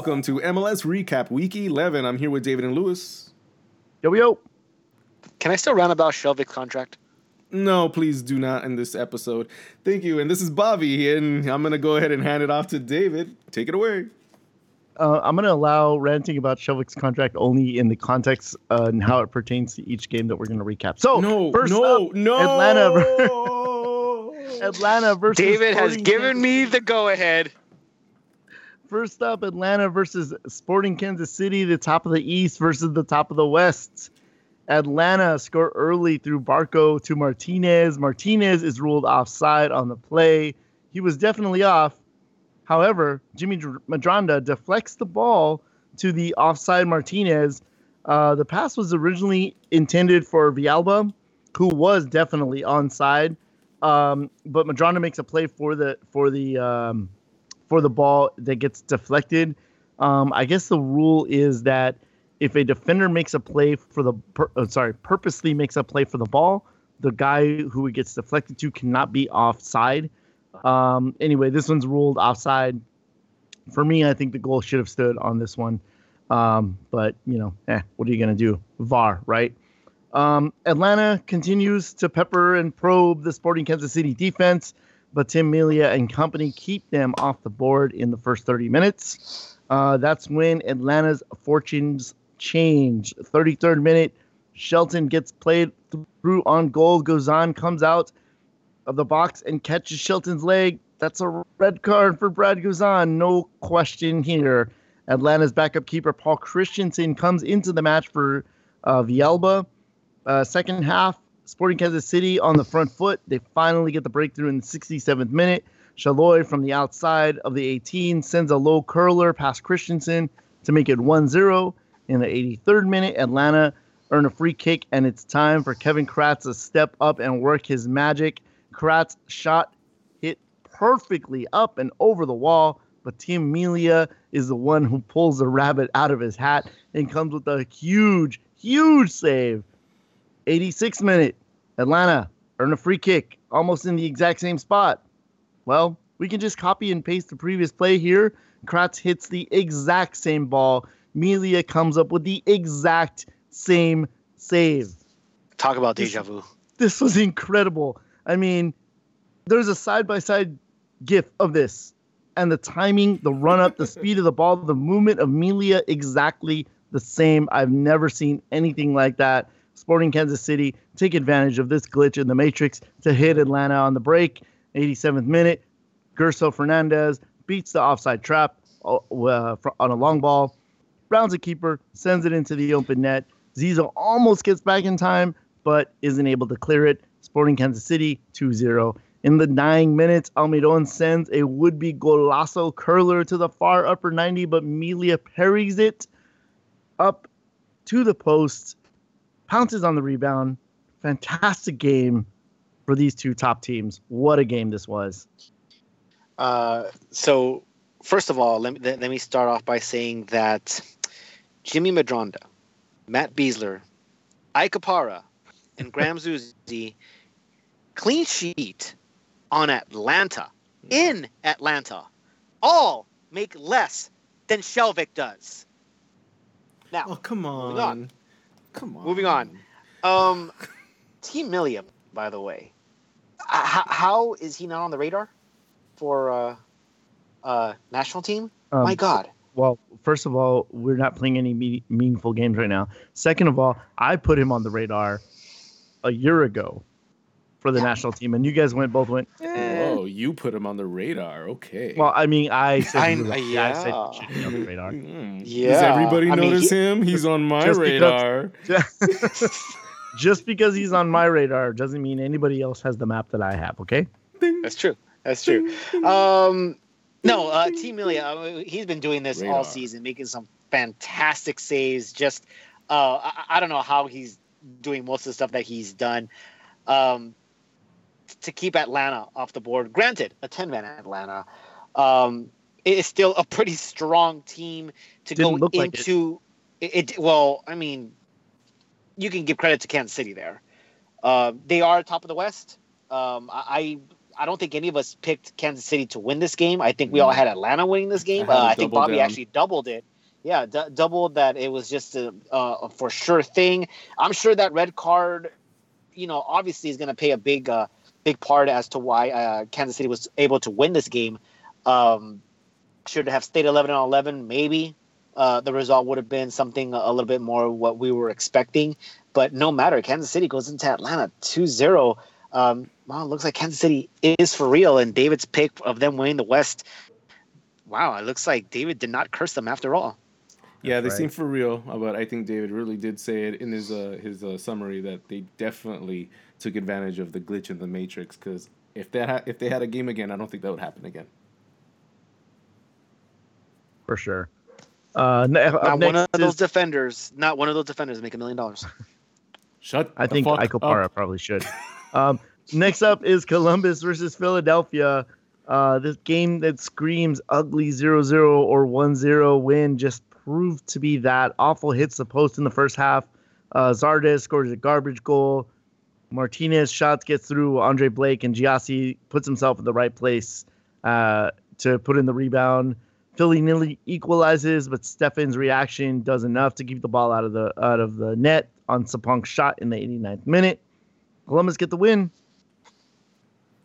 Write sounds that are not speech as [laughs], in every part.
welcome to MLS Recap Week 11. I'm here with David and Lewis. Yo, yo. Can I still round about Skjelvik's contract? No, please do not in this episode. Thank you. And this is Bobby, and I'm going to go ahead and hand it off to David. Take it away. Uh, I'm going to allow ranting about Skjelvik's contract only in the context uh, and how it pertains to each game that we're going to recap. So, no, first no, up, no. Atlanta, [laughs] Atlanta versus David has given Kansas- me the go ahead. First up, Atlanta versus Sporting Kansas City, the top of the East versus the top of the West. Atlanta score early through Barco to Martinez. Martinez is ruled offside on the play. He was definitely off. However, Jimmy Dr- Medranda deflects the ball to the offside Martinez. Uh, the pass was originally intended for Villalba, who was definitely onside. Um, but Medranda makes a play for the for the um, for the ball that gets deflected. Um, I guess the rule is that if a defender makes a play for the per, uh, sorry purposely makes a play for the ball, the guy who it gets deflected to cannot be offside. Um, anyway, this one's ruled offside. For me, I think the goal should have stood on this one. Um, but you know, eh, what are you gonna do? VAR, right? Um, Atlanta continues to pepper and probe the Sporting Kansas City defense, but Tim Melia and company keep them off the board in the first 30 minutes. Uh, that's when Atlanta's fortunes change. 33rd minute, Shelton gets played through on goal. Guzan comes out of the box and catches Shelton's leg. That's a red card for Brad Guzan. No question here. Atlanta's backup keeper Paul Christensen comes into the match for uh, Villalba. Uh, second half, Sporting Kansas City on the front foot. They finally get the breakthrough in the 67th minute. Shaloy from the outside of the 18 sends a low curler past Christensen to make it 1 0. In the 83rd minute, Atlanta earn a free kick, and it's time for Kevin Kratz to step up and work his magic. Kratz shot hit perfectly up and over the wall, but Tim Melia is the one who pulls the rabbit out of his hat and comes with a huge, huge save. 86th minute, Atlanta earn a free kick, almost in the exact same spot. Well, we can just copy and paste the previous play here. Kratz hits the exact same ball. Melia comes up with the exact same save. Talk about deja vu. This was incredible. I mean, there's a side by side gif of this, and the timing, the run up, the speed of the ball, the movement of Melia exactly the same. I've never seen anything like that. Sporting Kansas City take advantage of this glitch in the matrix to hit Atlanta on the break. 87th minute, Gerso Fernandez beats the offside trap uh, uh, on a long ball, rounds a keeper, sends it into the open net. Zizo almost gets back in time, but isn't able to clear it. Sporting Kansas City 2 0. In the nine minutes, Almiron sends a would be golazo curler to the far upper 90, but Melia parries it up to the post, pounces on the rebound. Fantastic game for these two top teams. What a game this was. Uh, so, first of all, let me, let let me start off by saying that Jimmy Medranda, Matt Besler, Ike Opara, and [laughs] Graham Zusi clean sheet on Atlanta, in Atlanta, all make less than Skjelvik does. Now, Oh, come on. Moving on. Come on. Moving on. Um, Tim Melia, by the way, uh, how, how is he not on the radar for uh, uh, national team? Um, My God, Well, first of all, we're not playing any me- meaningful games right now. Second of all, I put him on the radar a year ago for the Yeah. national team, and you guys went both went. eh. Oh, you put him on the radar. Okay. Well, I mean, I said, I- was- yeah. I said he should be on the radar. Mm. Does everybody I mean, notice he- him? He's on my Just because- radar. [laughs] Just because he's on my radar doesn't mean anybody else has the map that I have. Okay. That's true. That's true. Um, no, uh, Tim Melia, uh, he's been doing this Radar. all season, making some fantastic saves. Just, uh, I, I don't know how he's doing most of the stuff that he's done um, to keep Atlanta off the board. Granted, a 10 man Atlanta um, it is still a pretty strong team to Didn't go look like it. into. It. It, well, I mean, you can give credit to Kansas City there. Uh, they are top of the West. Um, I I don't think any of us picked Kansas City to win this game. I think we all had Atlanta winning this game. I Uh, I think Bobby down. actually doubled it. Yeah, d- doubled that. It was just a, a for sure thing. I'm sure that red card, you know, obviously is going to pay a big, uh, big part as to why uh, Kansas City was able to win this game. Um, should have stayed 11 on 11, maybe. Uh, the result would have been something a little bit more what we were expecting. But no matter, Kansas City goes into Atlanta 2 0. Um, wow, it looks like Kansas City is for real. And David's pick of them winning the West, wow, it looks like David did not curse them after all. Yeah, they That's seem for real, but I think David really did say it in his uh, his uh, summary that they definitely took advantage of the glitch in the matrix. Because if that ha- if they had a game again, I don't think that would happen again. for sure. Uh, Not one of those is- defenders, not one of those defenders make a million dollars. [laughs] Shut. I the think fuck Ike probably should. Um, next up is Columbus versus Philadelphia. Uh, this game that screams ugly 0-0 or 1-0 win just proved to be that. Awful hits the post in the first half. Uh, Zardes scores a garbage goal. Martinez shots gets through Andre Blake and Gyasi puts himself in the right place uh, to put in the rebound. Philly nearly equalizes, but Steffen's reaction does enough to keep the ball out of the out of the net on Sapong's shot in the 89th minute. Columbus get the win.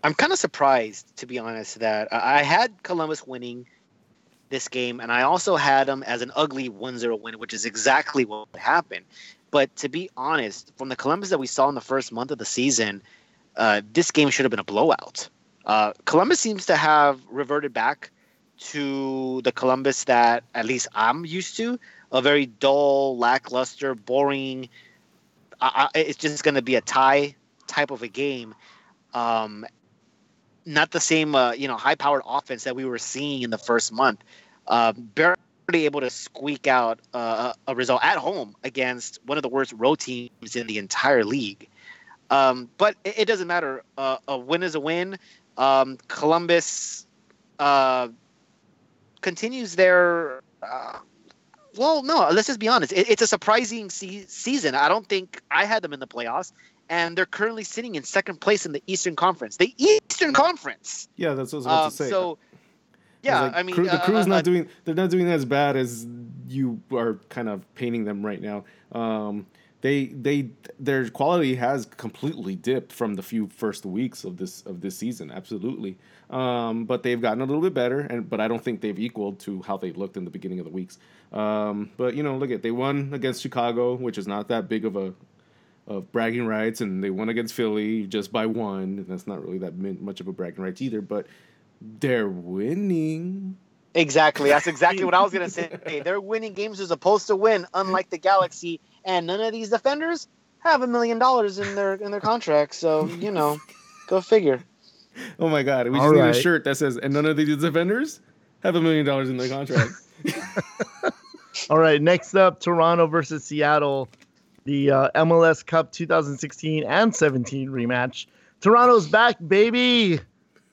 I'm kind of surprised, to be honest, that I I had Columbus winning this game, and I also had them as an ugly 1-0 win, which is exactly what happened. But to be honest, from the Columbus that we saw in the first month of the season, uh, this game should have been a blowout. Uh, Columbus seems to have reverted back to the Columbus that at least I'm used to, a very dull, lackluster, boring. It's just going to be a tie type of a game. Um, not the same, uh, you know, high-powered offense that we were seeing in the first month. Um, barely able to squeak out uh, a result at home against one of the worst road teams in the entire league. Um, but it, it doesn't matter. Uh, a win is a win. Um, Columbus uh, continues their. Uh, well, no, let's just be honest. It, it's a surprising se- season. I don't think I had them in the playoffs, and they're currently sitting in second place in the Eastern Conference. The Eastern Conference. Yeah, that's what I was about Um, to say. so, yeah, like, I mean, Cru- the uh, crew's uh, not uh, doing. They're not doing as bad as you are kind of painting them right now. Um, they they their quality has completely dipped from the few first weeks of this of this season. Absolutely, um, but they've gotten a little bit better, and but I don't think they've equaled to how they looked in the beginning of the weeks. Um, but you know, look at they won against Chicago, which is not that big of a of bragging rights, and they won against Philly just by one. And that's not really that much of a bragging rights either, but they're winning. Exactly. That's exactly what I was gonna [laughs] say. They're winning games they're supposed to win, unlike the Galaxy, and none of these defenders have a million dollars in their in their contract. So you know, go figure. Oh my god, we All just need a shirt that says, and none of these defenders have a million dollars in their contract. [laughs] [laughs] All right, next up, Toronto versus Seattle, the uh, MLS Cup 2016 and 17 rematch. Toronto's back, baby,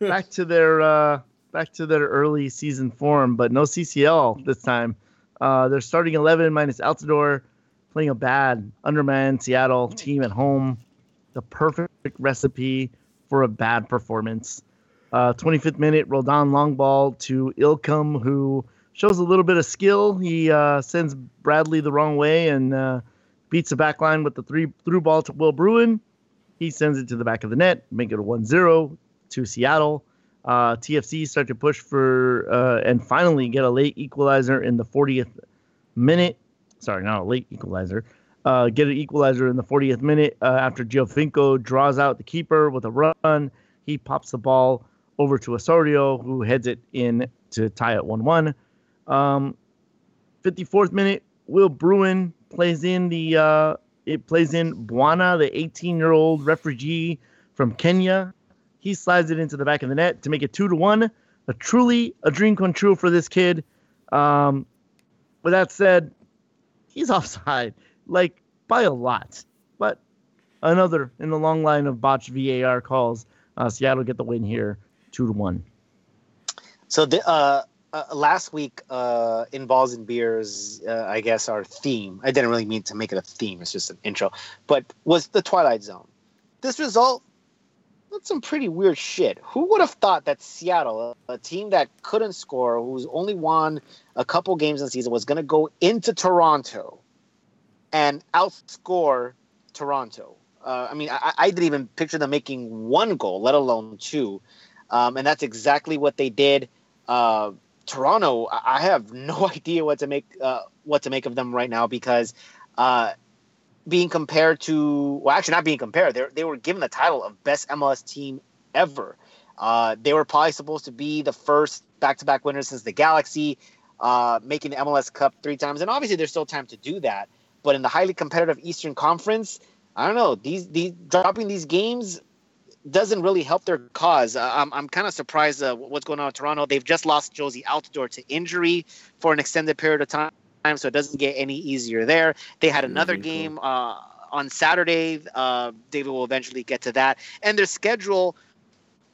back to their uh, back to their early season form, but no CCL this time. Uh, they're starting 11 minus Altidore, playing a bad undermanned Seattle team at home. The perfect recipe for a bad performance. Uh, 25th minute, Roldan long ball to Ilkum, who shows a little bit of skill. He uh, sends Bradley the wrong way and uh, beats the back line with the three through ball to Will Bruin. He sends it to the back of the net, make it a 1 0 to Seattle. Uh, TFC start to push for uh, and finally get a late equalizer in the 40th minute. Sorry, not a late equalizer. Uh, get an equalizer in the 40th minute uh, after Giovinco draws out the keeper with a run. He pops the ball over to Osorio, who heads it in to tie it 1 1. Um, 54th minute, Will Bruin plays in the uh, it plays in Bwana, the 18 year old refugee from Kenya. He slides it into the back of the net to make it two to one. A truly a dream come true for this kid. Um, with that said, he's [laughs] offside, like by a lot. But another in the long line of botched VAR calls. Uh, Seattle get the win here, two to one. So the uh, uh, last week uh, in balls and beers, uh, I guess our theme. I didn't really mean to make it a theme. It's just an intro, but was the Twilight Zone. This result that's some pretty weird shit. Who would have thought that Seattle, a team that couldn't score, who's only won a couple games in the season, was going to go into Toronto and outscore Toronto? Uh, I mean, I, I, didn't even picture them making one goal, let alone two. Um, and that's exactly what they did. Uh, Toronto, I have no [laughs] idea what to make uh, what to make of them right now because uh, being compared to well, actually not being compared, they they were given the title of best MLS team ever. Uh, they were probably supposed to be the first back-to-back winners since the Galaxy, uh, making the MLS Cup three times, and obviously there's still time to do that. But in the highly competitive Eastern Conference, I don't know these these dropping these games doesn't really help their cause. Uh, I'm, I'm kind of surprised uh, what's going on in Toronto. They've just lost Jozy Altidore to injury for an extended period of time, so it doesn't get any easier there. They had another mm-hmm. game uh, on Saturday. Uh, David will eventually get to that. And their schedule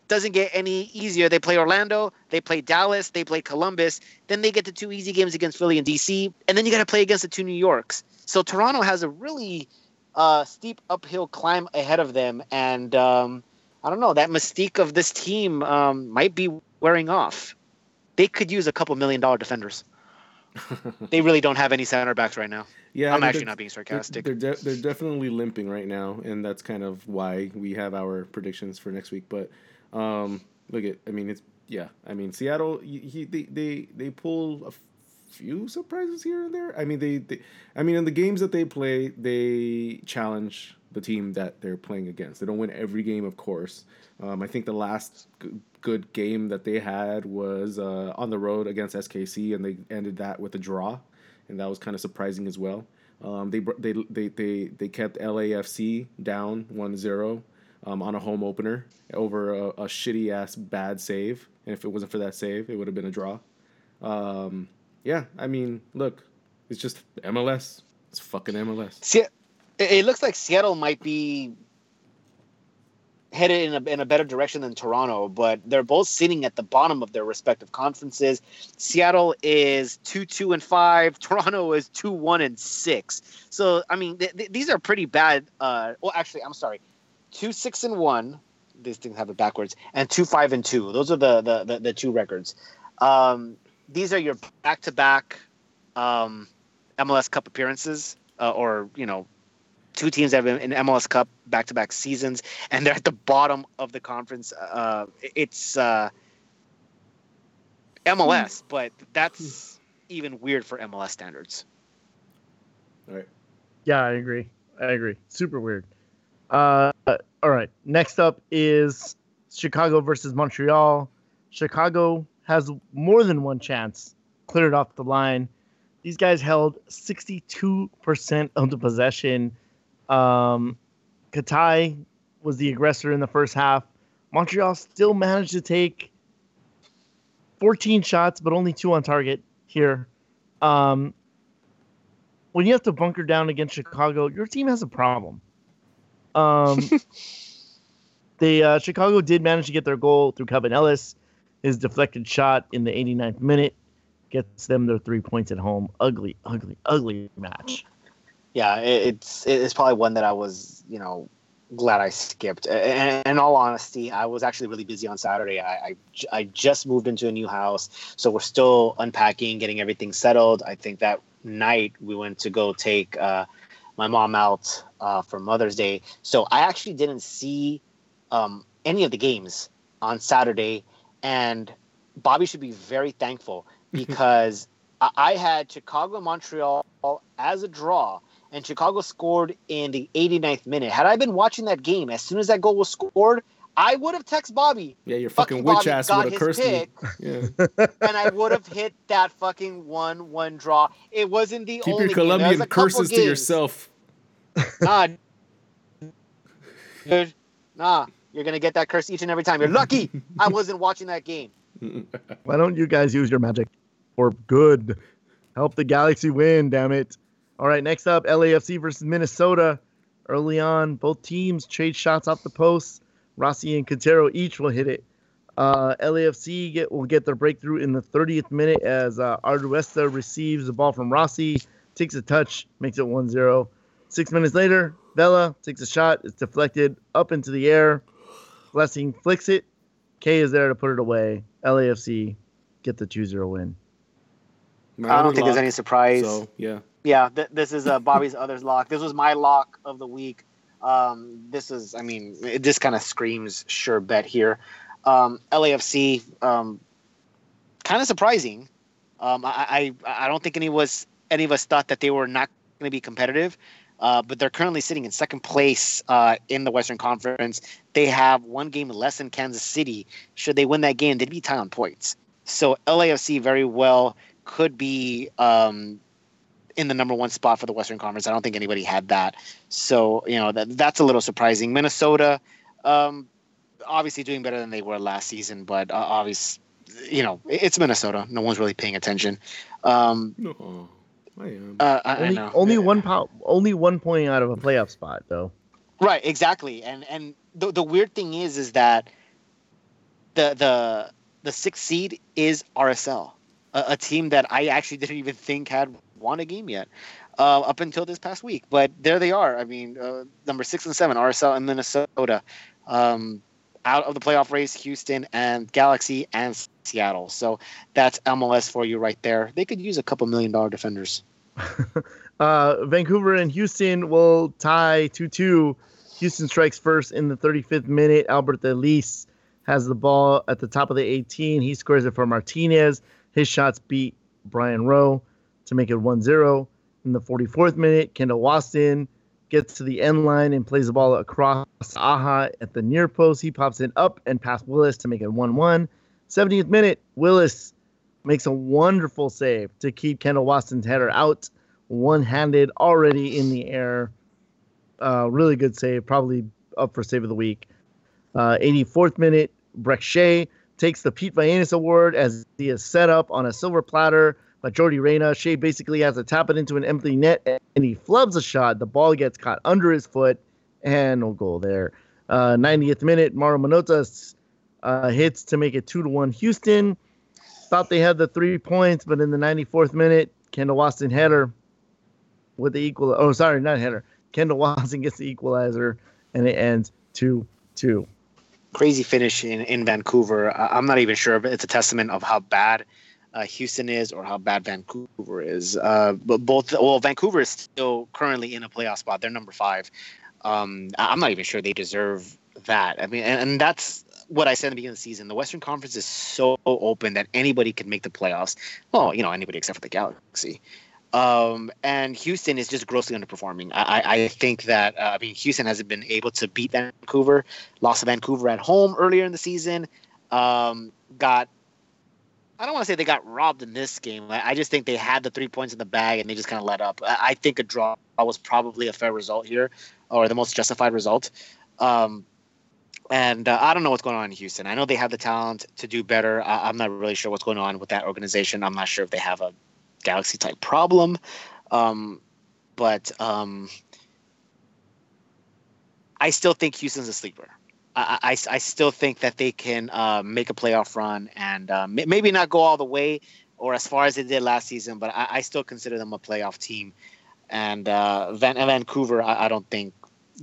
doesn't get any easier. They play Orlando, they play Dallas, they play Columbus. Then they get to two easy games against Philly and DC, and then you got to play against the two New Yorks. So Toronto has a really uh, steep uphill climb ahead of them, and um, I don't know. That mystique of this team um, might be wearing off. They could use a couple million dollar defenders. [laughs] they really don't have any center backs right now. Yeah, I'm actually not being sarcastic. They're de- they're definitely limping right now, and that's kind of why we have our predictions for next week. But um, look at, I mean, it's yeah, I mean, Seattle, he, they they they pull a few surprises here and there. I mean, they, they I mean, in the games that they play, they challenge the team that they're playing against. They don't win every game, of course. Um, I think the last g- good game that they had was uh, on the road against SKC, and they ended that with a draw, and that was kind of surprising as well. Um, they, they, they, they, they kept LAFC down 1-0 um, on a home opener over a, a shitty ass bad save, and if it wasn't for that save, it would have been a draw. Um, yeah, I mean, look, it's just MLS. It's fucking MLS. See, it looks like Seattle might be headed in a, in a better direction than Toronto, but they're both sitting at the bottom of their respective conferences. Seattle is two two and five. [laughs] Toronto is two one and six. So I mean, th- th- these are pretty bad. Uh, well, actually, I'm sorry, two six and one. These things have it backwards, and two five and two. Those are the the the, the two records. Um, these are your back to back MLS Cup appearances, uh, or you know two teams that have been in MLS Cup back to back seasons, and they're at the bottom of the conference. Uh, it's uh, MLS, but that's even weird for MLS standards. All right. Yeah, I agree. I agree. Super weird. Uh, all right. Next up is Chicago versus Montreal. Chicago has more than one chance cleared off the line. These guys held 62% of the possession um, Katai was the aggressor in the first half. Montreal still managed to take 14 shots, but only two on target here. Um, when you have to bunker down against Chicago, your team has a problem. Um, [laughs] they uh, Chicago did manage to get their goal through Kevin Ellis. His deflected shot in the 89th minute gets them their three points at home. Ugly, ugly, ugly match yeah, it's it's probably one that I was you know glad I skipped. And in all honesty, I was actually really busy on Saturday. I, I, I just moved into a new house, so we're still unpacking, getting everything settled. I think that night we went to go take uh, my mom out uh, for Mother's Day, so I actually didn't see um, any of the games on Saturday, and Bobby should be very thankful [laughs] because I had Chicago Montreal as a draw and Chicago scored in the 89th minute. Had I been watching that game, as soon as that goal was scored, I would have texted Bobby. Yeah, your fucking, fucking witch Bobby ass would have cursed me. [laughs] Yeah. and I would have hit that fucking one-one draw. It wasn't the Keep only. Keep your Colombian curses to yourself. Nah, dude, nah. You're gonna get that curse each and every time. You're lucky I wasn't watching that game. Why don't you guys use your magic for good? Help the Galaxy win, damn it. All right, next up, LAFC versus Minnesota. Early on, both teams trade shots off the post. Rossi and Quintero each will hit it. Uh, LAFC get, will get their breakthrough in the 30th minute as uh, Arduesta receives the ball from Rossi, takes a touch, makes it 1 0. Six minutes later, Vela takes a shot. It's deflected up into the air. Blessing flicks it. K is there to put it away. LAFC get the 2-0 win. I don't other think there's any surprise. So yeah, Yeah, th- this is uh, Bobby's other lock. This was my lock of the week. Um, this is, I mean, it just kind of screams sure bet here. Um, LAFC, um, kind of surprising. Um, I, I I don't think any was any of us thought that they were not going to be competitive, uh, but they're currently sitting in second place uh, in the Western Conference. They have one game less than Kansas City. Should they win that game, they'd be tied on points. So LAFC very well could be um, in the number one spot for the Western Conference. I don't think anybody had that. So, you know, that, that's a little surprising. Minnesota, um, obviously doing better than they were last season, but uh, obviously, you know, it's Minnesota. No one's really paying attention. Um, no, I am. uh, I, I Only, know. only one po- only one point out of a playoff spot though. Right, exactly. And and the the weird thing is is that the the the sixth seed is RSL, a, a team that I actually [laughs] didn't even think had won a game yet. Uh, up until this past week, but there they are. I mean, uh, number six and seven, RSL and Minnesota, um, out of the playoff race. Houston and Galaxy and Seattle. So that's MLS for you right there. They could use a couple million dollar defenders. [laughs] Uh, Vancouver and Houston will tie 2 2. Houston strikes first in the 35th minute. Alberth Elis has the ball at the top of the 18. He scores it for Martinez. His shots beat Brian Rowe to make it 1 0. In the 44th minute, Kendall Waston gets to the end line and plays the ball across Aha at the near post. He pops it up and past Willis to make it 1 1. 70th minute, Willis makes a wonderful save to keep Kendall Waston's header out one handed already in the air. Uh, really good save, probably up for save of the week. Uh, 84th minute, Brek Shea takes the Pete Vianis Award as he is set up on a silver platter by Yordy Reyna. Shea basically has to tap it into an empty net and he flubs a shot. The ball gets caught under his foot and no goal there. Uh, 90th minute, Mauro Manotas uh, hits to make it 2 to 1 Houston. Thought they had the three points, but in the 94th minute, Kendall Waston header with the equal. Oh, sorry, not header. Kendall Waston gets the equalizer, and it ends two two. crazy finish in, in Vancouver. I'm not even sure, but it's a testament of how bad uh, Houston is or how bad Vancouver is. Uh, but both, well, Vancouver is still currently in a playoff spot. They're number five. Um, I'm not even sure they deserve that. I mean, and, and that's what I said in the beginning of the season. The Western Conference is so open that anybody can make the playoffs. Well, you know, anybody except for the Galaxy. Um, and Houston is just grossly underperforming. I, I I think that uh, I mean Houston hasn't been able to beat Vancouver. Lost to Vancouver at home earlier in the season. Um, got I don't want to say they got robbed in this game. I, just think they had the three points in the bag and they just kind of let up. I, think a draw was probably a fair result here, or the most justified result. Um, and uh, I don't know what's going on in Houston. I know they have the talent to do better. I, I'm not really sure what's going on with that organization. I'm not sure if they have a Galaxy type problem. Um, but um, I still think Houston's a sleeper. I, I, I still think that they can uh, make a playoff run and uh, maybe not go all the way or as far as they did last season, but I, I still consider them a playoff team. And uh, Van- Vancouver, I, I don't think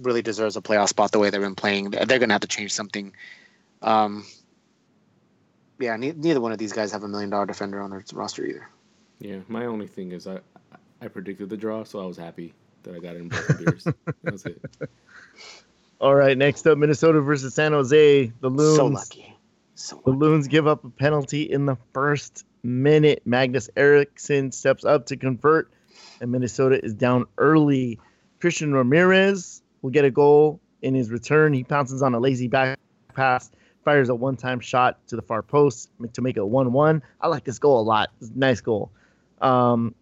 really deserves a playoff spot the way they've been playing. They're going to have to change something. Um, yeah, ne- neither one of these guys have a million dollar defender on their roster either. Yeah, my only thing is I I predicted the draw, so I was happy that I got in both beers. [laughs] That was it. All right, next up, Minnesota versus San Jose. The Loons. So lucky. So The. Loons give up a penalty in the first minute. Magnus Eriksson steps up to convert, and Minnesota is down early. Christian Ramirez will get a goal in his return. He pounces on a lazy back pass, fires a one time shot to the far post to make it 1 1. I like this goal a lot. It's a nice goal. Um,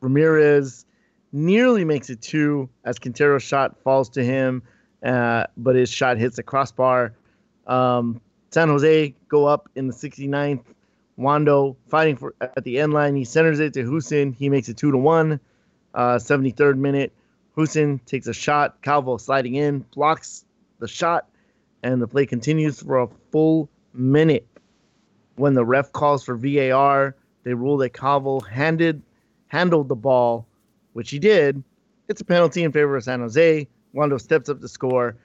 Ramirez nearly makes it two as Quintero's shot falls to him, uh, but his shot hits the crossbar. Um, San Jose go up in the 69th. Wondo fighting for at the end line. He centers it to Hoesen. He makes it two to one. Uh, 73rd minute. Hoesen takes a shot. Calvo sliding in, blocks the shot, and the play continues for a full minute. When the ref calls for VAR, they rule that Calvo handed handled the ball, which he did. It's a penalty in favor of San Jose. Wondo steps up to score.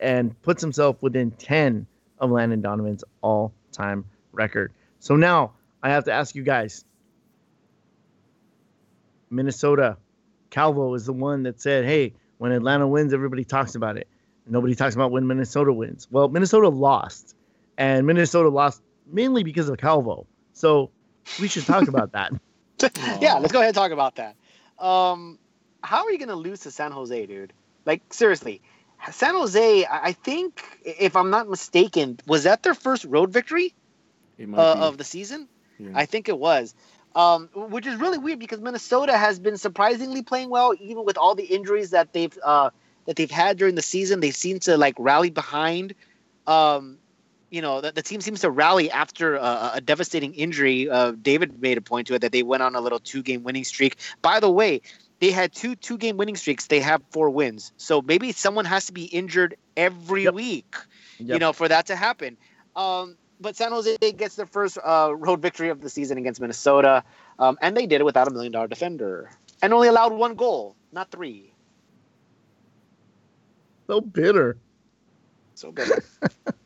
and puts himself within 10 of Landon Donovan's all time record. So now I have to ask you guys Minnesota, Calvo is the one that said, hey, when Atlanta wins, everybody talks about it. Nobody talks about when Minnesota wins. Well, Minnesota lost, and Minnesota lost mainly because of Calvo. So we should talk about that. [laughs] yeah, let's go ahead and talk about that. Um, how are you going to lose to San Jose, dude? Like, seriously. San Jose, I think, if I'm not mistaken, was that their first road victory uh, of the season? Yeah. I think it was. Um, which is really weird because Minnesota has been surprisingly playing well, even with all the injuries that they've uh, that they've had during the season. They seem to like rally behind. Um, you know, the, the, team seems to rally after a, a devastating injury. Uh, David made a point to it that they went on a little two game winning streak. By the way, they had two two game winning streaks. They have four wins. So maybe someone has to be injured every yep. week, yep. you know, for that to happen. Um, but San Jose gets their first uh, road victory of the season against Minnesota, um, and they did it without a million dollar defender and only allowed one goal, not three. So bitter. So bitter. [laughs]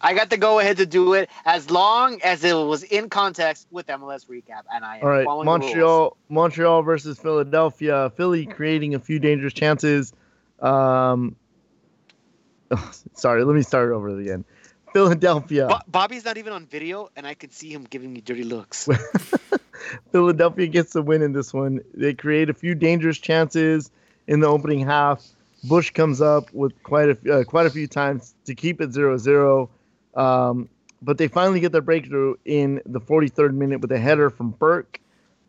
I got to go ahead to do it as long as it was in context with MLS recap, and I all right. Montreal, Montreal versus Philadelphia. Philly creating a few dangerous chances. Um, oh, [laughs] sorry, let me start over again. Philadelphia. Bo- Bobby's not even on video, and I could see him giving me dirty looks. [laughs] Philadelphia gets the win in this one. They create a few dangerous chances in the opening half. Bush comes up with quite a uh, quite a few times to keep it 0-0. Um, but they finally get their breakthrough in the 43rd minute with a header from Burke.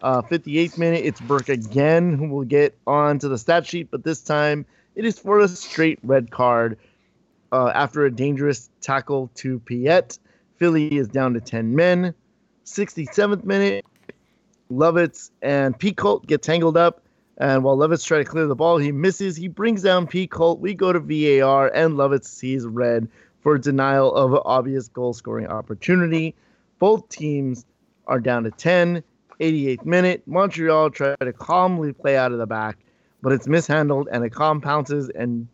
Uh, 58th minute, it's Burke again who will get on to the stat sheet, but this time it is for a straight red card uh, after a dangerous tackle to Piette. Philly is down to 10 men. 67th minute, Lovitz and Picault get tangled up. And while Lovitz try to clear the ball, he misses. He brings down Picault. We go to VAR, and Lovitz sees red for denial of obvious goal scoring opportunity. Both teams are down to 10. 88th minute, Montreal try to calmly play out of the back, but it's mishandled, and Accam pounces and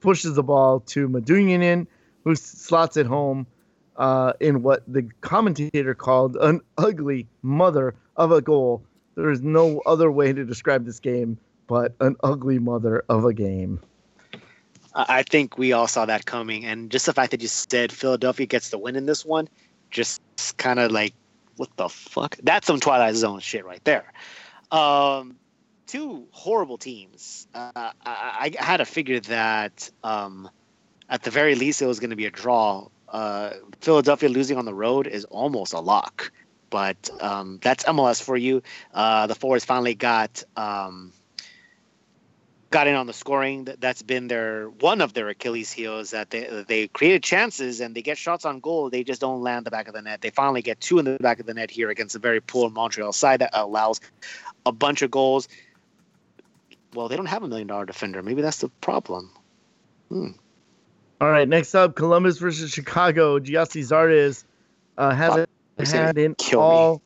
pushes the ball to Medunjanin, who slots it home uh, in what the commentator called an ugly mother of a goal. There is no other way to describe this game but an ugly mother of a game. I think we all saw that coming, and just the fact that you said Philadelphia gets the win in this one, just kind of like, what the fuck? That's some Twilight Zone shit right there. Um, two horrible teams. Uh, I, I, had to figure that um, at the very least it was going to be a draw. Uh, Philadelphia losing on the road is almost a lock, but um, that's MLS for you. Uh, the Forwards finally got um, got in on the scoring. That's been their one of their Achilles heels. That they they created chances and they get shots on goal. They just don't land the back of the net. They finally get two in the back of the net here against a very poor Montreal side that allows a bunch of goals well, they don't have a million dollar defender. Maybe that's the problem. Hmm. All right, next up, Columbus versus Chicago. Gyasi Zardes uh, has a hand in all. Me.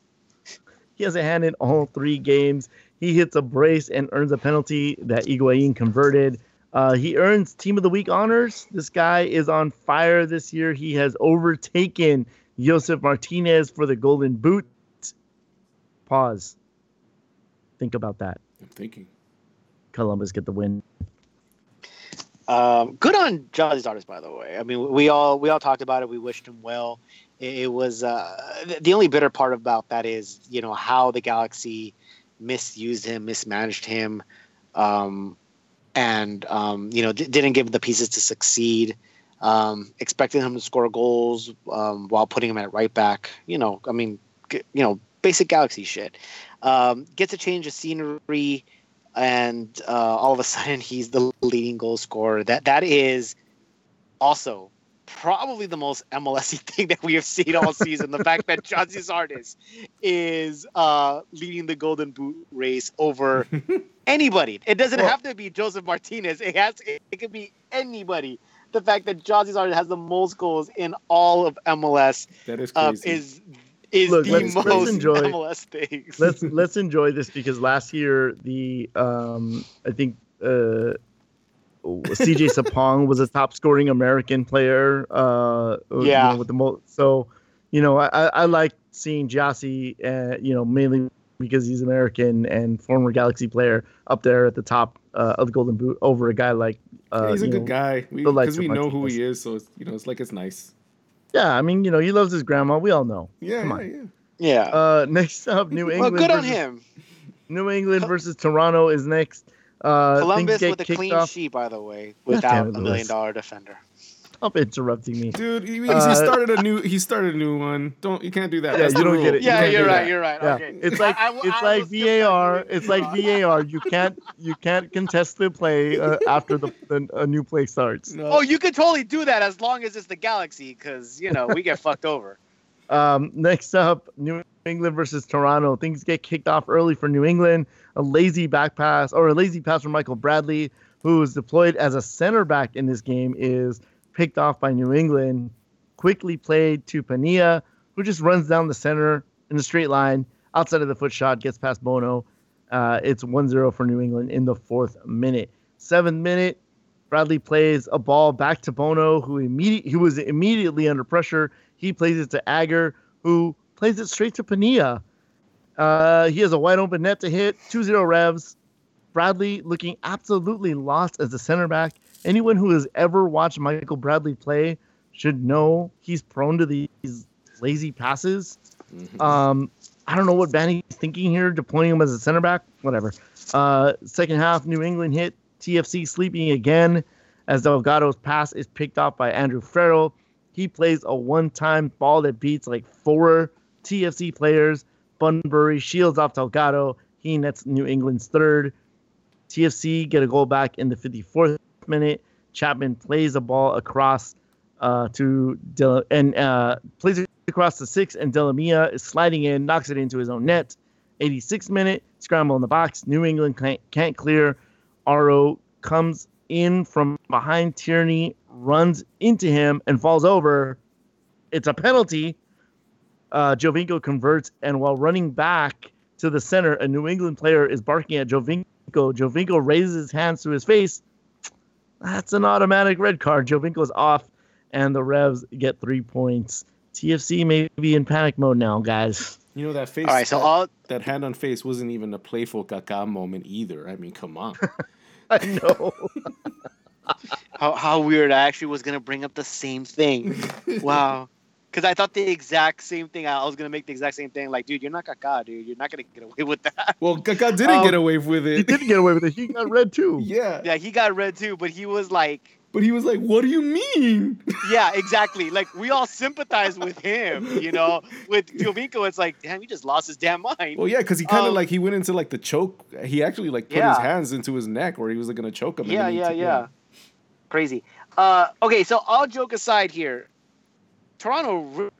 He has a hand in all three games. He hits a brace and earns a penalty that Higuain converted. Uh, he earns Team of the Week honors. This guy is on fire this year. He has overtaken Josef Martinez for the Golden Boot. Pause. Think about that. I'm thinking. Columbus get the win. Um, good on Gyasi Zardes, by the way. I mean, we all we all talked about it. We wished him well. It, was uh, the only bitter part about that is you know how the Galaxy misused him, mismanaged him, um, and um, you know d- didn't give him the pieces to succeed. Um, expecting him to score goals um, while putting him at right back. You know, I mean, g- you know, basic Galaxy shit. Um, gets a change of scenery and uh, all of a [laughs] sudden he's the leading goal scorer. That that is also probably the most MLSy [laughs] thing that we have seen all season. the fact that Gyasi Zardes is uh, leading the Golden Boot race over [laughs] anybody. It doesn't well, have to be Josef Martinez. It has. It, it could be anybody. The fact that Gyasi Zardes has the most goals in all of MLS that is uh, crazy. Uh, is is Look, the let's, most let's enjoy, MLS things. let's let's enjoy this because last year the um I think uh CJ Sapong was a top scoring American player. Uh, you Yeah. know, with the most. So, you know, I, I I like seeing Gyasi, uh, you know, mainly because he's American and former Galaxy player up there at the top uh, of the Golden Boot over a guy like. Uh, he's a you good know, guy the likes because we of know who he is. So it's, you know, it's like it's nice. Yeah, I mean, you know, he loves his grandma. We all know. Yeah, Come yeah, on. yeah. Yeah. Uh, [laughs] next up, New England. well, England. good on him. New England versus Toronto is next. Uh, Columbus get with a clean off. sheet, by the way, [laughs] without a million dollar defender. Stop interrupting me. Dude, he, he Uh, started a new. He started a new one. Don't you can't do that. Yeah, That's you don't rule. get it. Yeah, can't you're right. that. You're right. Yeah, Okay. it's like [laughs] I- I- it's I like will skip that VAR. It's like [laughs] VAR. You can't you can't contest the play uh, after the, the a new play starts. No. Oh, you can totally do that as long as it's the Galaxy, because you know we get fucked over. Um, next up, New England versus Toronto. Things get kicked off early for New England. A lazy back pass or a lazy pass from Michael Bradley, who is deployed as a center back in this game, is picked off by New England. Quickly played to Penilla, who just runs down the center in a straight line outside of the foot shot, gets past Bono. Uh, it's 1-0 for New England in the fourth minute. Seventh minute, Bradley plays a ball back to Bono, who immediate who was immediately under pressure. He plays it to Agger, who plays it straight to Penilla. Uh, he has a wide open net to hit, 2-0 revs. Bradley looking absolutely lost as a center back. Anyone who has ever watched Michael Bradley play should know he's prone to these lazy passes. Mhm. Um, I don't know what Vanney's thinking here, deploying him as a center back. Whatever. Uh, second half, New England hit TFC sleeping again as Delgado's pass is picked off by Andrew Farrell. He plays a one-time ball that beats like four TFC players. Bunbury shields off Delgado. He nets New England's third. TFC get a goal back in the 54th minute. Chapman plays a ball across uh, to Del- and uh, plays across the six, and Delamea is sliding in, knocks it into his own net. 86 minute scramble in the box. New England can't, can't clear. Aro comes in from behind Tierney, runs into him, and falls over. It's a penalty. Uh, Giovinco converts, and while running back to the center, a New England player is barking at Giovinco. Giovinco raises his hands to his face. That's an automatic red card. Giovinco's off, and the Revs get three points. TFC may be in panic mode now, guys. You know that face. All right, so that, all that hand on face wasn't even a playful Kaká moment either. I mean, come on. [laughs] [laughs] I know. how, how weird. I actually was gonna bring up the same thing. [laughs] Wow. Because I thought the exact same thing. I was gonna make the exact same thing. Like, dude, you're not Kaká, dude. You're not gonna get away with that. [laughs] Well, Kaká didn't Um, get away with it. he didn't get away with it. He got red [laughs] too. Yeah, Yeah, he got red too, but he was like, but he was like, "What do you mean?" [laughs] yeah, exactly. Like we all sympathize with him, you know. With Giovinco, it's like, damn, he just lost his damn mind. Well, yeah, because he kind of Um, like he went into like the choke. He actually like put his hands into his neck where he was like gonna choke him. and yeah, then yeah, took- yeah. Crazy. Uh, okay, so all joke aside here, Toronto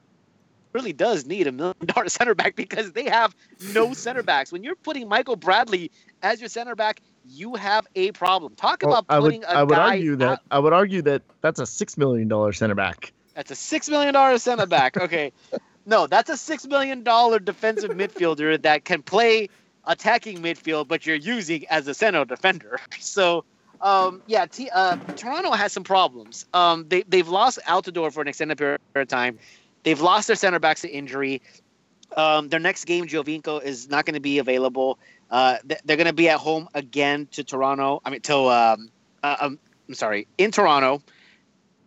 really does need a million dollar [laughs] center back because they have no [laughs] center backs. When you're putting Michael Bradley as your center back, you have a problem. Talk Well, about I would putting a I would guy argue that out- I would argue that that's a six million dollar center back. That's a six million dollar center back. Okay, no, that's a six million dollar defensive midfielder that can play attacking midfield, but you're using as a center defender. [laughs] So, um, yeah, T- uh, Toronto has some problems. Um, they they've lost Altidore for an extended period of time. They've lost their center backs to injury. Um, their next game, Giovinco, is not going to be available. Uh, th- they're going to be at home again to Toronto. I mean, to um, uh, um, I'm sorry, in Toronto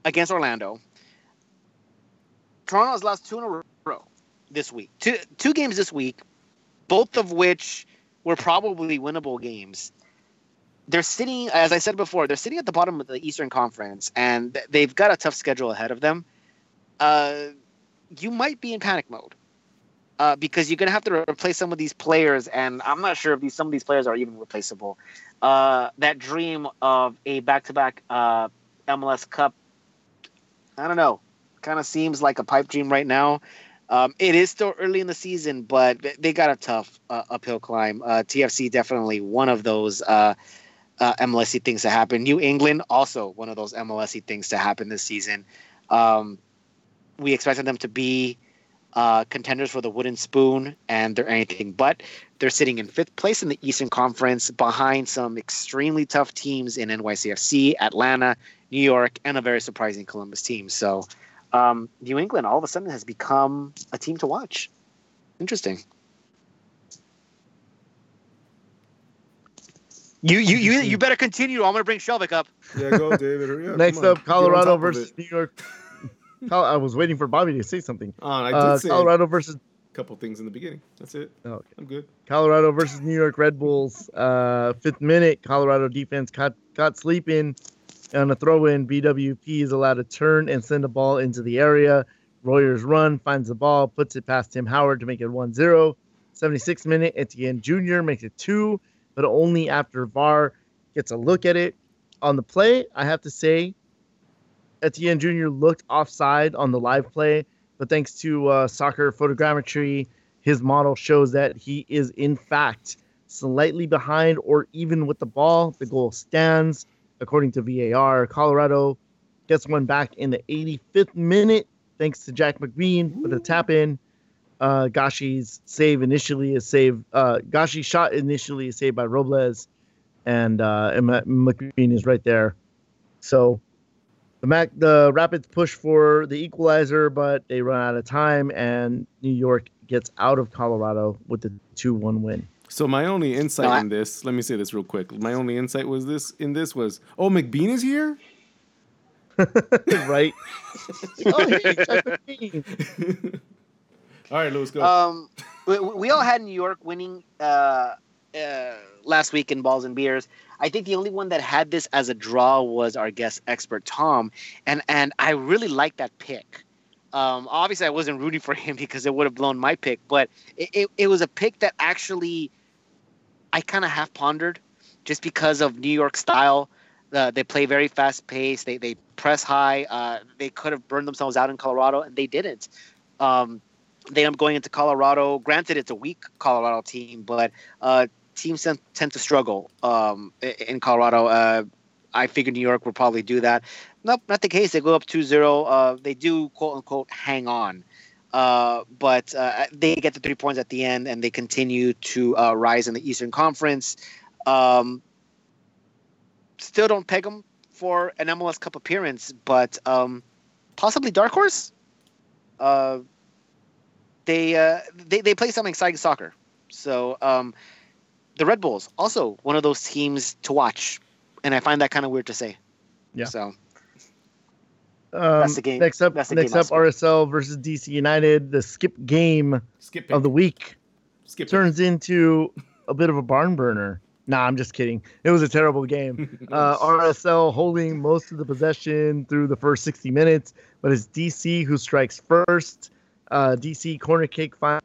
against Orlando. Toronto has lost two in a row this week. Two two games this week, both of which were probably winnable games. They're sitting, as I said before, they're sitting at the bottom of the Eastern Conference, and they've got a tough schedule ahead of them. Uh, you might be in panic mode uh, because you're going to have to replace some of these players, and I'm not sure if these some of these players are even replaceable. Uh, that dream of a back-to-back uh, MLS Cup, I don't know, kind of seems like a pipe dream right now. Um, it is still early in the season, but they got a tough uh, uphill climb. Uh, TFC definitely one of those uh, MLSy things to happen. New England also one of those MLSy things to happen this season. Um, we expected them to be uh, contenders for the wooden spoon, and they're anything but. They're sitting in fifth place in the Eastern Conference behind some extremely tough teams in NYCFC, Atlanta, New York, and a very surprising Columbus team. So um, New England all of a sudden has become a team to watch. Interesting. You you you you better continue. I'm gonna bring Skjelvik up. Yeah, go, David. Hurry. Next up, Colorado versus. New York. I was waiting for Bobby to say something. Oh, I did Uh, say Colorado versus a couple things in the beginning. That's it. Oh, okay. I'm good. Colorado versus New York Red Bulls. Uh, fifth minute, Colorado defense caught, caught sleeping on a throw in. BWP is allowed to turn and send a ball into the area. Royer's run, finds the ball, puts it past Tim Howard to make it 1 0. 76th minute, Etienne Jr. makes it 2, but only after VAR gets a look at it. On the play, I have to say, Etienne Jr. looked offside on the live play, but thanks to uh, soccer photogrammetry, his model shows that he is in fact slightly behind or even with the ball. The goal stands according to VAR. Colorado gets one back in the 85th minute thanks to Jack McBean with a tap in. Uh, Gashi's save initially is saved. Uh, Gashi's shot initially is saved by Robles, and, uh, and Ma- McBean is right there. So the Mac, the Rapids push for the equalizer, but they run out of time, and New York gets out of Colorado with the two-one win. So my only insight No, I- in this, let me say this real quick. My only insight was this in this was, oh, McBean is here. [laughs] right? [laughs] oh, hey, Jack McBean. [laughs] All right, Lewis, go. Um, we, we all had New York winning uh, uh, last week in balls and beers. I think the only one that had this as a draw was our guest expert Tom, and and I really like that pick. Um, obviously, I wasn't rooting for him [laughs] because it would have blown my pick, but it, it, it was a pick that actually I kind of half pondered just because of New York style. Uh, they play very fast paced. They they press high. Uh, they could have burned themselves out in Colorado, and they didn't. Um, they end up going into Colorado. Granted, it's a weak Colorado team, but uh, teams tend, tend to struggle um, in Colorado. Uh, I figured New York would probably do that. Nope, not the case. They go up 2 0. Uh, they do, quote unquote, hang on. Uh, but uh, they get the three points at the end and they continue to uh, rise in the Eastern Conference. Um, still don't peg them for an MLS Cup appearance, but um, possibly dark horse. They, uh, they they play some exciting soccer. So um, the Red Bulls also one of those teams to watch, and I find that kind of weird to say. Yeah. So Um, the game- Next up, that's the next game up. RSL versus DC United. The skip game skip of the week skip turns into a bit of a barn burner. Nah, I'm just kidding. It was a terrible game. [laughs] Uh, RSL holding most of the possession through the first 60 minutes, but it's DC who strikes first. Uh, DC corner kick finds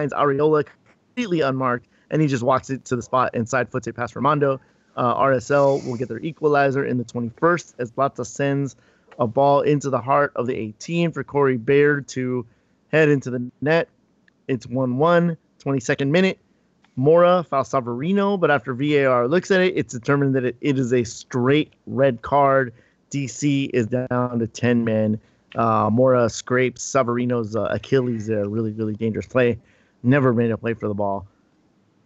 Arriola completely unmarked, and he just walks it to the spot and side foots it past Rimando. Uh, RSL will get their equalizer in the 21st as Plata sends a ball into the heart of the 18 for Corey Baird to head into the net. It's 1 1, 22nd minute. Mora fouls Savarino, but after VAR looks at it, it's determined that it, it is a straight red card. DC is down to 10 men. Uh, Mora scrapes Savarino's uh, Achilles there. Really, really dangerous play. Never made a play for the ball.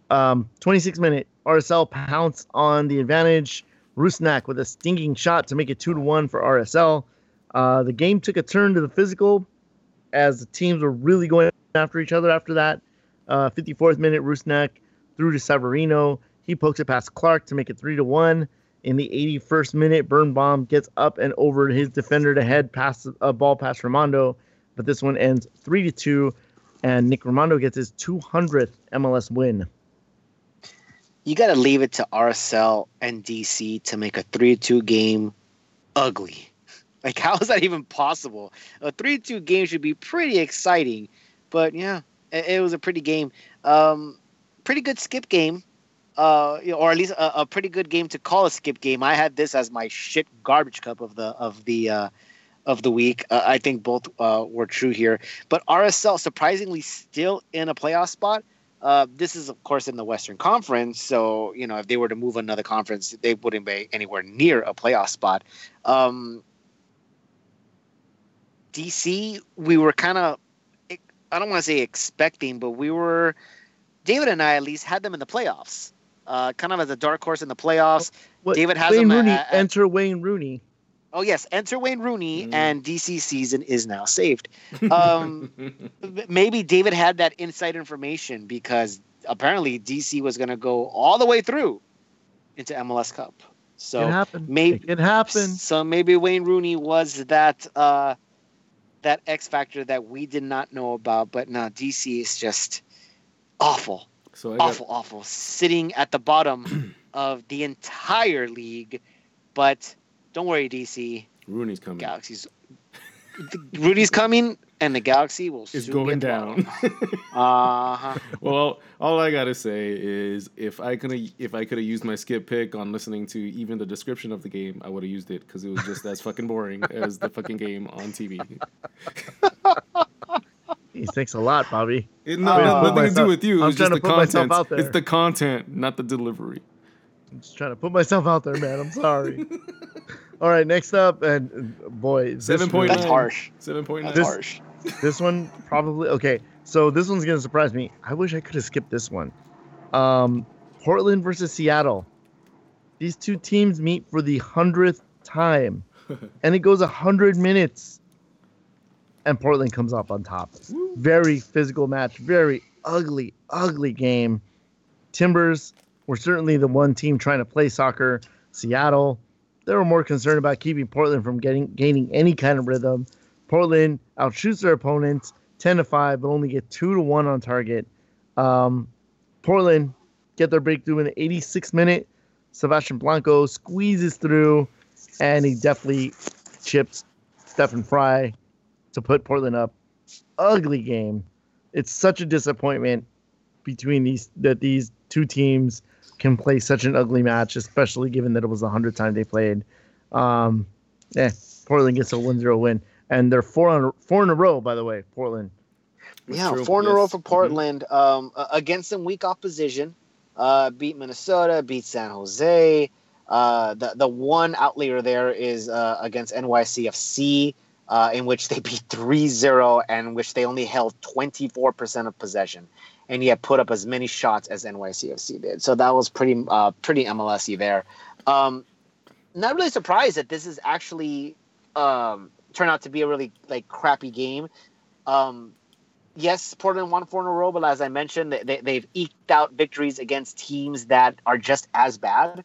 Um, 26 minute, RSL pounce on the advantage. Rusnak with a stinging shot to make it 2 to 1 for RSL. Uh, the game took a turn to the physical as the teams were really going after each other after that. Uh, 54th minute, Rusnak through to Savarino. He pokes it past Clark to make it 3 to 1. In the 81st minute, Birnbaum gets up and over his defender to head past a ball past Rimando, but this one ends 3 to 2, and Nick Rimando gets his 200th MLS win. you got to leave it to RSL and DC to make a 3-2 game ugly. Like how is that even possible? A 3-2 game should be pretty exciting, but yeah, it, it was a pretty game. Um, pretty good skip game. Uh, or at least a, a pretty good game to call a skip game. I had this as my shit garbage cup of the of the uh, of the week. Uh, I think both uh, were true here. But RSL surprisingly still in a playoff spot. Uh, this is of course in the Western Conference, so you know if they were to move another conference, they wouldn't be anywhere near a playoff spot. Um, DC, we were kind of, I don't want to say expecting, but we were David and I at least had them in the playoffs, uh, kind of as a dark horse in the playoffs. What, David has Wayne at- Rooney. at- enter Wayne Rooney. Oh yes, enter Wayne Rooney, Mm. and DC season is now saved. [laughs] Um, maybe David had that inside information because apparently DC was going to go all the way through into MLS Cup. So it happened. maybe- it happened. so maybe Wayne Rooney was that uh, that X factor that we did not know about. But now DC is just awful, so I got, awful, awful, sitting at the bottom [clears throat] of the entire league. But don't worry, DC. Rooney's coming. Galaxy's [laughs] Rudy's coming, and the Galaxy will It's going down. [laughs] Uh huh. well, all I gotta say is if I could if I could have used my skip pick on listening to even the description of the game, I would have used it because it was just as fucking boring as the fucking game on TV. [laughs] He thanks a lot, Bobby. It no, I'm no- trying to nothing put to do with you. I'm It's just trying the to put myself out there. It's the content, not the delivery. I'm just trying to put myself out there, man. I'm sorry. [laughs] All right, next up, and uh, boy, this Seven point That's nine. harsh. Seven point nine. That's This- harsh. [laughs] this one probably okay. So this one's gonna surprise me. I wish I could have skipped this one. Um, Portland versus Seattle. These two teams meet for the hundredth time, [laughs] and it goes a hundred minutes, and Portland comes up on top. Very physical match. Very ugly, ugly game. Timbers were certainly the one team trying to play soccer. Seattle, they were more concerned about keeping Portland from getting gaining any kind of rhythm. Portland outshoots their opponents 10 to 5, but only get 2 to 1 on target. Um, Portland get their breakthrough in the 86th minute. Sebastian Blanco squeezes through, and he definitely chips Stefan Frei to put Portland up. Ugly game. It's such a disappointment between these that these two teams can play such an ugly match, especially given that it was the hundredth time they played. Um, eh, Portland gets a 1-0 win, and they're four on four in a row. By the way, Portland. Yeah, true, four in a row yes. for. Portland um, against some weak opposition. Uh, beat Minnesota, beat San Jose. Uh, the the one outlier there is uh, against NYCFC, uh, in which they beat 3-0 and which they only held 24% of possession, and yet put up as many shots as NYCFC did. So that was pretty uh, pretty MLSy there. Um, not really surprised that this is actually um, turned out to be a really like crappy game. Um, yes, Portland won four in a row, but as I mentioned, they- they, they've eked out victories against teams that are just as bad.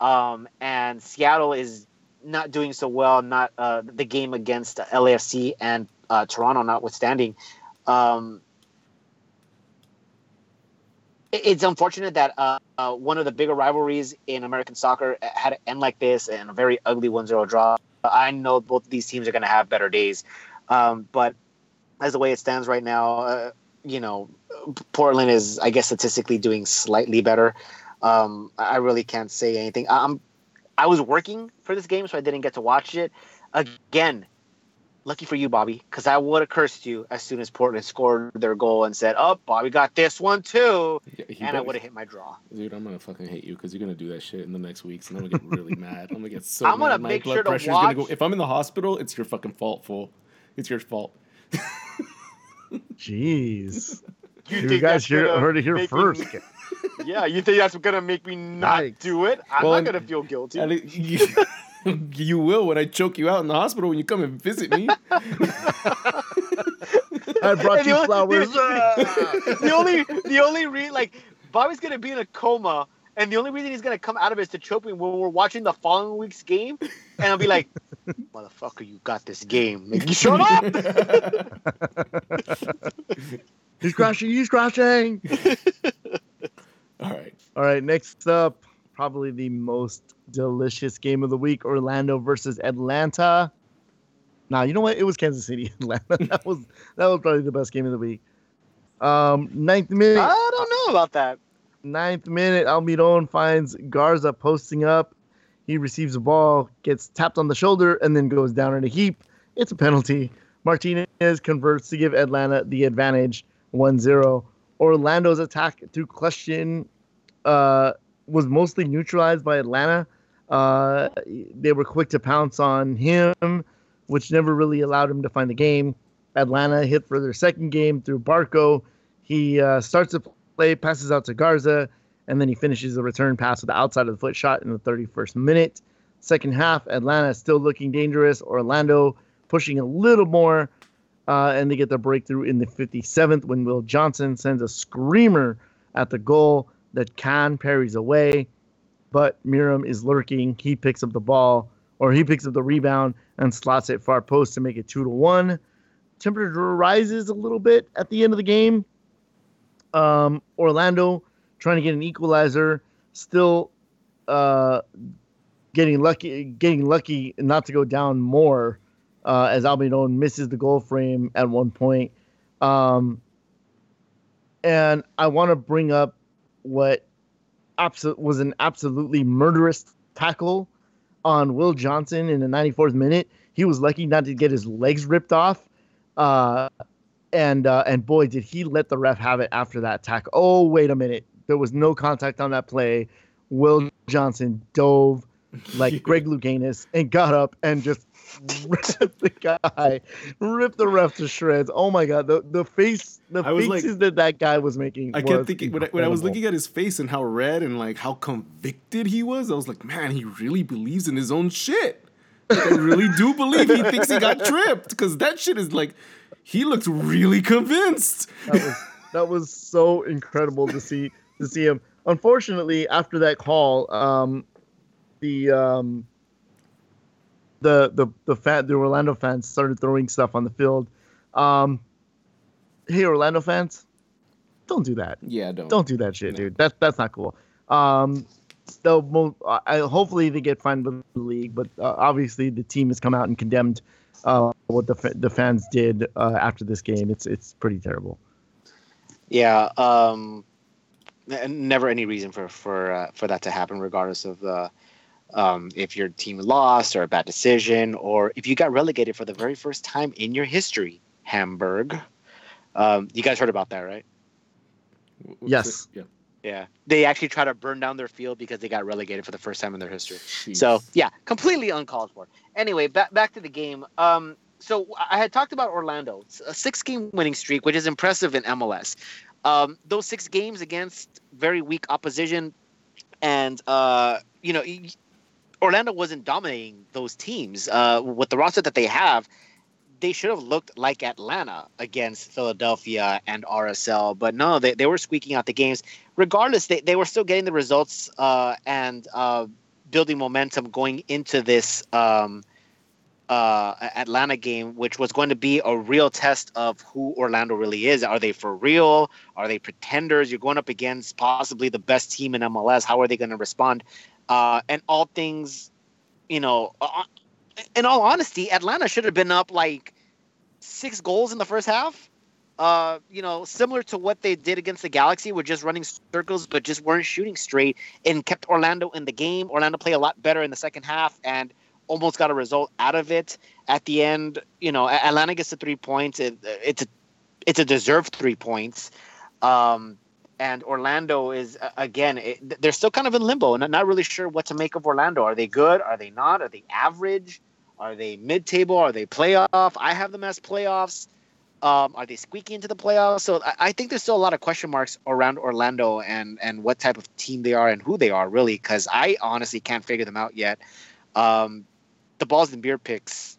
Um, and Seattle is not doing so well. Not uh, the game against LAFC and uh, Toronto, notwithstanding. Um, it's unfortunate that uh, uh, one of the bigger rivalries in American soccer had to end like this and a very ugly 1-0 draw. I know both of these teams are going to have better days, um, but as the way it stands right now, uh, you know, Portland is, I guess, statistically doing slightly better. Um, I really can't say anything. I'm, I was working for this game, so I didn't get to watch it. Again, lucky for you, Bobby, because I would have cursed you as soon as Portland scored their goal and said, "Oh, Bobby got this one too," Yeah, he and I would have hit my draw. Dude, I'm gonna fucking hate you because you're gonna do that shit in the next weeks, and I'm gonna get really [laughs] mad. I'm gonna get so. I'm gonna mad. My make blood sure to pressure's gonna go. If I'm in the hospital, it's your fucking fault, fool. It's your fault. [laughs] Jeez. You You guys hear, heard it here make me- first. [laughs] [laughs] Yeah, you think that's gonna make me not Yikes. do it? I'm Well, not gonna feel guilty. And it- you, [laughs] you will when I choke you out in the hospital when you come and visit me. I brought And you the only- flowers. The, [laughs] the only, the only re like Bobby's gonna be in a coma, and the only reason he's gonna come out of it is to choke me when we're watching the following week's game, and I'll be like, "Motherfucker, you got this game. Like, you shut up." he's crashing. He's crashing. All right. All right, next up, probably the most delicious game of the week: Orlando versus Atlanta. Nah, you know what? It was Kansas City, [laughs] Atlanta. That was that was probably the best game of the week. Um, ninth minute, I don't know about that. ninth minute, Almiron finds Garza posting up. He receives the ball, gets tapped on the shoulder, and then goes down in a heap. It's a penalty. Martinez converts to give Atlanta the advantage 1 0. Orlando's attack through question uh, was mostly neutralized by Atlanta. Uh, they were quick to pounce on him, which never really allowed him to find the game. Atlanta hit for their second game through Barco. He uh, starts to play, passes out to Garza, and then he finishes the return pass with the outside of the foot shot in the 31st minute. Second half, Atlanta still looking dangerous. Orlando pushing a little more, uh, and they get the breakthrough in the 57th when Will Johnson sends a screamer at the goal that Guzan parries away, but Meram is lurking. He picks up the ball, or he picks up the rebound and slots it far post to make it two to one. Temperature rises a little bit at the end of the game. Um, Orlando trying to get an equalizer, still uh, getting lucky, getting lucky not to go down more uh, as Albion misses the goal frame at one point. Um, and I want to bring up what abso- was an absolutely murderous tackle on Will Johnson in the 94th minute. He was lucky not to get his legs ripped off. Uh, and uh, and boy, did he let the ref have it after that tackle. Oh, wait a minute. There was no contact on that play. Will Johnson dove like [laughs] Greg Louganis and got up and just ripped the guy, ripped the ref to shreds. Oh my god, the the face, the faces like- that that guy was making. I kept thinking when I, when I was looking at his face and how red and like how convicted he was, I was like, man, he really believes in his own shit. Like, I really do believe he thinks he got tripped because that shit is like, he looked really convinced. that was that was so incredible to see to see him. Unfortunately, after that call, um, the um, the the the fan, the Orlando fans started throwing stuff on the field. Um, hey, Orlando fans, don't do that. Yeah, don't. Don't do that shit, No. dude. That's that's not cool. Um, they'll I, hopefully they get fined by the league, but uh, obviously the team has come out and condemned uh, what the the fans did uh, after this game. It's it's pretty terrible. Yeah, um, never any reason for for uh, for that to happen, regardless of uh, um, if your team lost or a bad decision, or if you got relegated for the very first time in your history. Hamburg, um, you guys heard about that, right? W- w- Yes. Yeah. Yeah, they actually try to burn down their field because they got relegated for the first time in their history. Jeez. So yeah, completely uncalled for. Anyway, back back to the game. Um, so I had talked about Orlando, It's a six-game winning streak, which is impressive in MLS. Um, those six games against very weak opposition, and uh, you know, y- Orlando wasn't dominating those teams. Uh, with the roster that they have, they should have looked like Atlanta against Philadelphia and RSL, but no, they, they were squeaking out the games. Regardless, they, they were still getting the results uh, and uh, building momentum going into this um, uh, Atlanta game, which was going to be a real test of who Orlando really is. Are they for real? Are they pretenders? You're going up against possibly the best team in MLS. How are they going to respond? Uh, and all things, you know, uh, in all honesty, Atlanta should have been up like six goals in the first half. Uh, you know, similar to what they did against the Galaxy, with just running circles, but just weren't shooting straight, and kept Orlando in the game. Orlando played a lot better in the second half, and almost got a result out of it. At the end, you know, Atlanta gets the three points. It, it's a it's a deserved three points. Um, and Orlando is uh, again, it, they're still kind of in limbo, and not really sure what to make of Orlando. Are they good? Are they not? Are they average? Are they mid-table? Are they playoff? I have them as playoffs. Um, are they squeaking into the playoffs? So I, I think there's still a lot of question marks around Orlando and and what type of team they are and who they are really, because I honestly can't figure them out yet. Um, the balls and beer picks,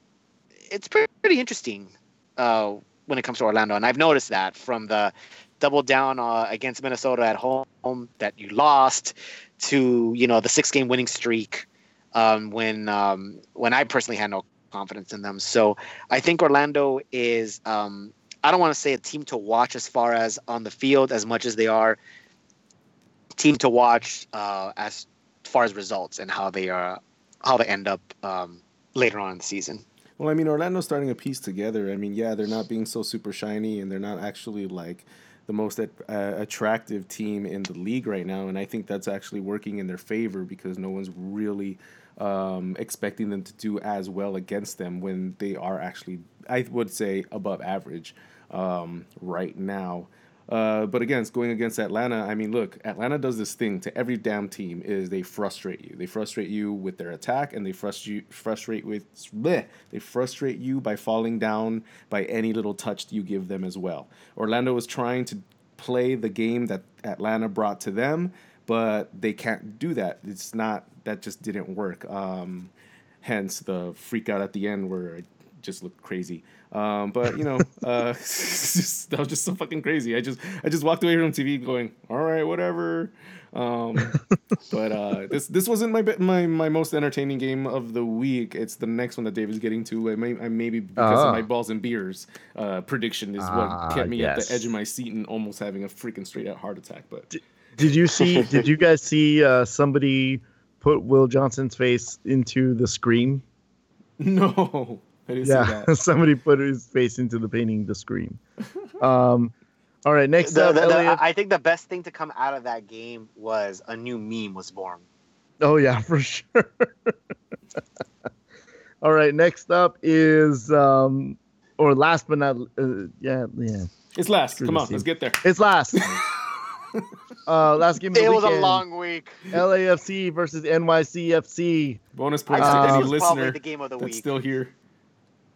it's pretty, pretty interesting uh, when it comes to Orlando, and I've noticed that from the double down uh, against Minnesota at home that you lost to you know the six game winning streak um, when um, when I personally had no confidence in them. So I think Orlando is um, I don't want to say a team to watch as far as on the field as much as they are team to watch uh, as far as results and how they are how they end up um, later on in the season. Well, I mean, Orlando's starting to piece together. I mean, yeah, they're not being so super shiny, and they're not actually like the most at, uh, attractive team in the league right now. And I think that's actually working in their favor because no one's really um, expecting them to do as well against them when they are actually, I would say, above average um, right now. Uh, but again, it's going against Atlanta. I mean, look, Atlanta does this thing to every damn team: is they frustrate you. They frustrate you with their attack, and they frustrate frustrate with bleh, they frustrate you by falling down by any little touch you give them as well. Orlando was trying to play the game that Atlanta brought to them, but they can't do that. It's not that just didn't work. Um, hence the freak out at the end where it just looked crazy. Um, but you know, [laughs] uh, [laughs] just, that was just so fucking crazy. I just I just walked away from TV going, all right, whatever. Um, but uh, this this wasn't my my my most entertaining game of the week. It's the next one that David's getting to. I may I maybe because of my Ah. balls and beers uh, prediction is Ah, what kept me at the edge of my seat and almost having a freaking straight out heart attack. But Did you see? did you guys see uh, somebody put Will Johnson's face into the scream? [laughs] no, I didn't see Yeah, that. [laughs] somebody put his face into the painting, the scream. Um, all right, next The- up, the- the- Elliot. I think the best thing to come out of that game was a new meme was born. Oh yeah, [laughs] for sure. All right, next up is um or last but not uh, yeah, yeah. It's last. Screw Come on, team. let's get there. It's last. [laughs] uh last game of the It was a long week. LAFC versus NYCFC. Bonus points Uh, to any this probably listener the game of the that's week. still here.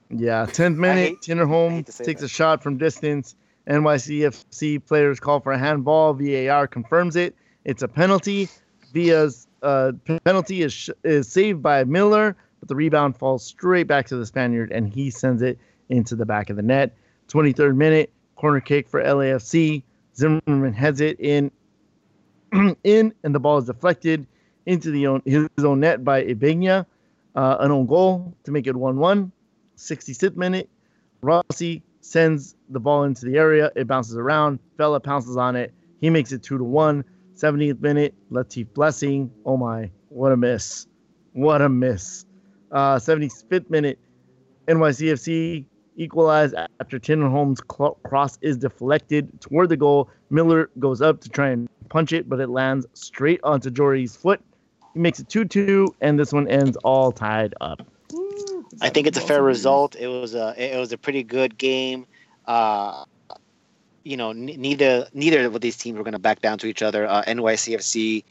Yeah, 10th minute, hate- Tinner I Home hate to say takes that. a shot from distance. NYCFC players call for a handball. VAR confirms it. It's a penalty. Villa's uh, penalty is sh- is saved by Miller, but the rebound falls straight back to the Spaniard, and he sends it into the back of the net. 23rd minute, corner kick for LAFC. Zimmerman heads it in, [clears throat] in, and the ball is deflected into the own, his own net by Ibeagha. Uh, an own goal to make it 1-1. 66th minute, Rossi sends the ball into the area. It bounces around. Vela pounces on it. He makes it two to one. 70th minute, Latif Blessing. Oh my, what a miss! What a miss! Uh, 75th minute, NYCFC equalize after Tinnerholm's cl- cross is deflected toward the goal. Miller goes up to try and punch it, but it lands straight onto Jory's foot. He makes it 2 2, and this one ends all tied up. I think it's a fair result. It was a it was a pretty good game. Uh, you know, n- neither neither of these teams were going to back down to each other. Uh, NYCFC,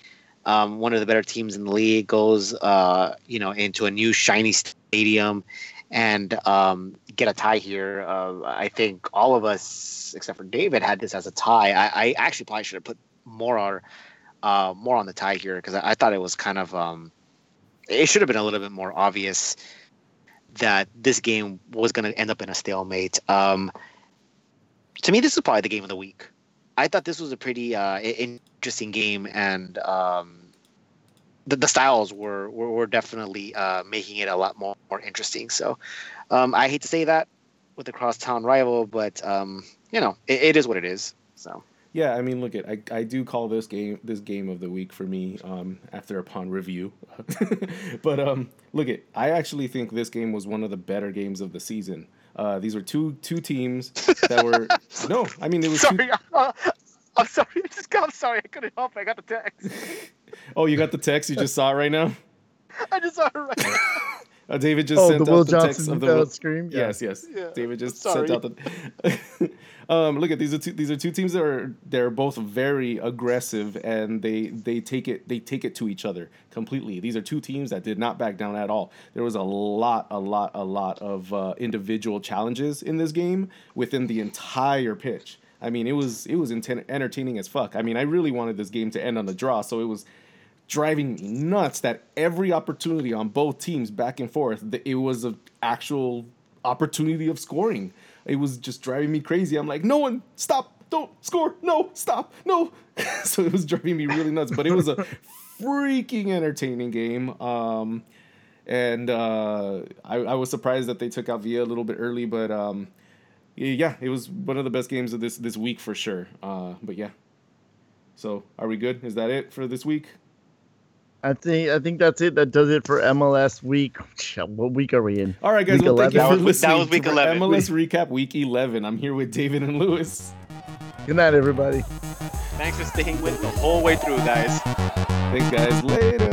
um, one of the better teams in the league, goes uh, you know into a new shiny stadium and um, get a tie here. Uh, I think all of us, except for David, had this as a tie. I, I actually probably should have put more on uh, more on the tie here because I, I thought it was kind of um, it should have been a little bit more obvious that this game was going to end up in a stalemate. Um, to me, this is probably the game of the week. I thought this was a pretty uh, interesting game, and um, the, the styles were, were, were definitely uh, making it a lot more, more interesting. So um, I hate to say that with the crosstown rival, but um, you know, it, it is what it is. So Yeah, I mean, look at I, I do call this game this game of the week for me um, after upon review, [laughs] but um, look at I actually think this game was one of the better games of the season. Uh, these were two two teams that were [laughs] no, I mean it was two, sorry, uh, [laughs] I'm sorry. I just got. I'm sorry. I couldn't help. it. I got the text. oh you got the text you just saw it right now. I just saw it right. Now. Uh, David just Oh, sent the out Will the text Johnson of the uh, Will- scream? Yeah. Yes, yes. Yeah, David just sorry. sent out the. [laughs] um, look at these are two. These are two teams that are they're both very aggressive and they they take it they take it to each other completely. These are two teams that did not back down at all. There was a lot, a lot, a lot of uh, individual challenges in this game within the entire pitch. I mean, it was it was inten- entertaining as fuck. I mean, I really wanted this game to end on a draw, so it was driving me nuts that every opportunity on both teams back and forth it was an actual opportunity of scoring. It was just driving me crazy. I'm like no one stop don't score no stop no. [laughs] So it was driving me really nuts but it was a [laughs] freaking entertaining game. Um and uh I, I was surprised that they took out Villa a little bit early but um yeah it was one of the best games of this this week for sure. Uh but yeah. So are we good? Is that it for this week I think I think that's it. That does it for MLS week. [laughs] What week are we in? All right, guys. Week well, thank you for That was- that listening was week 11. MLS recap week eleven. I'm here with David and Lewis. Good night, everybody. Thanks for staying with the whole way through, guys. Thanks, guys. Later.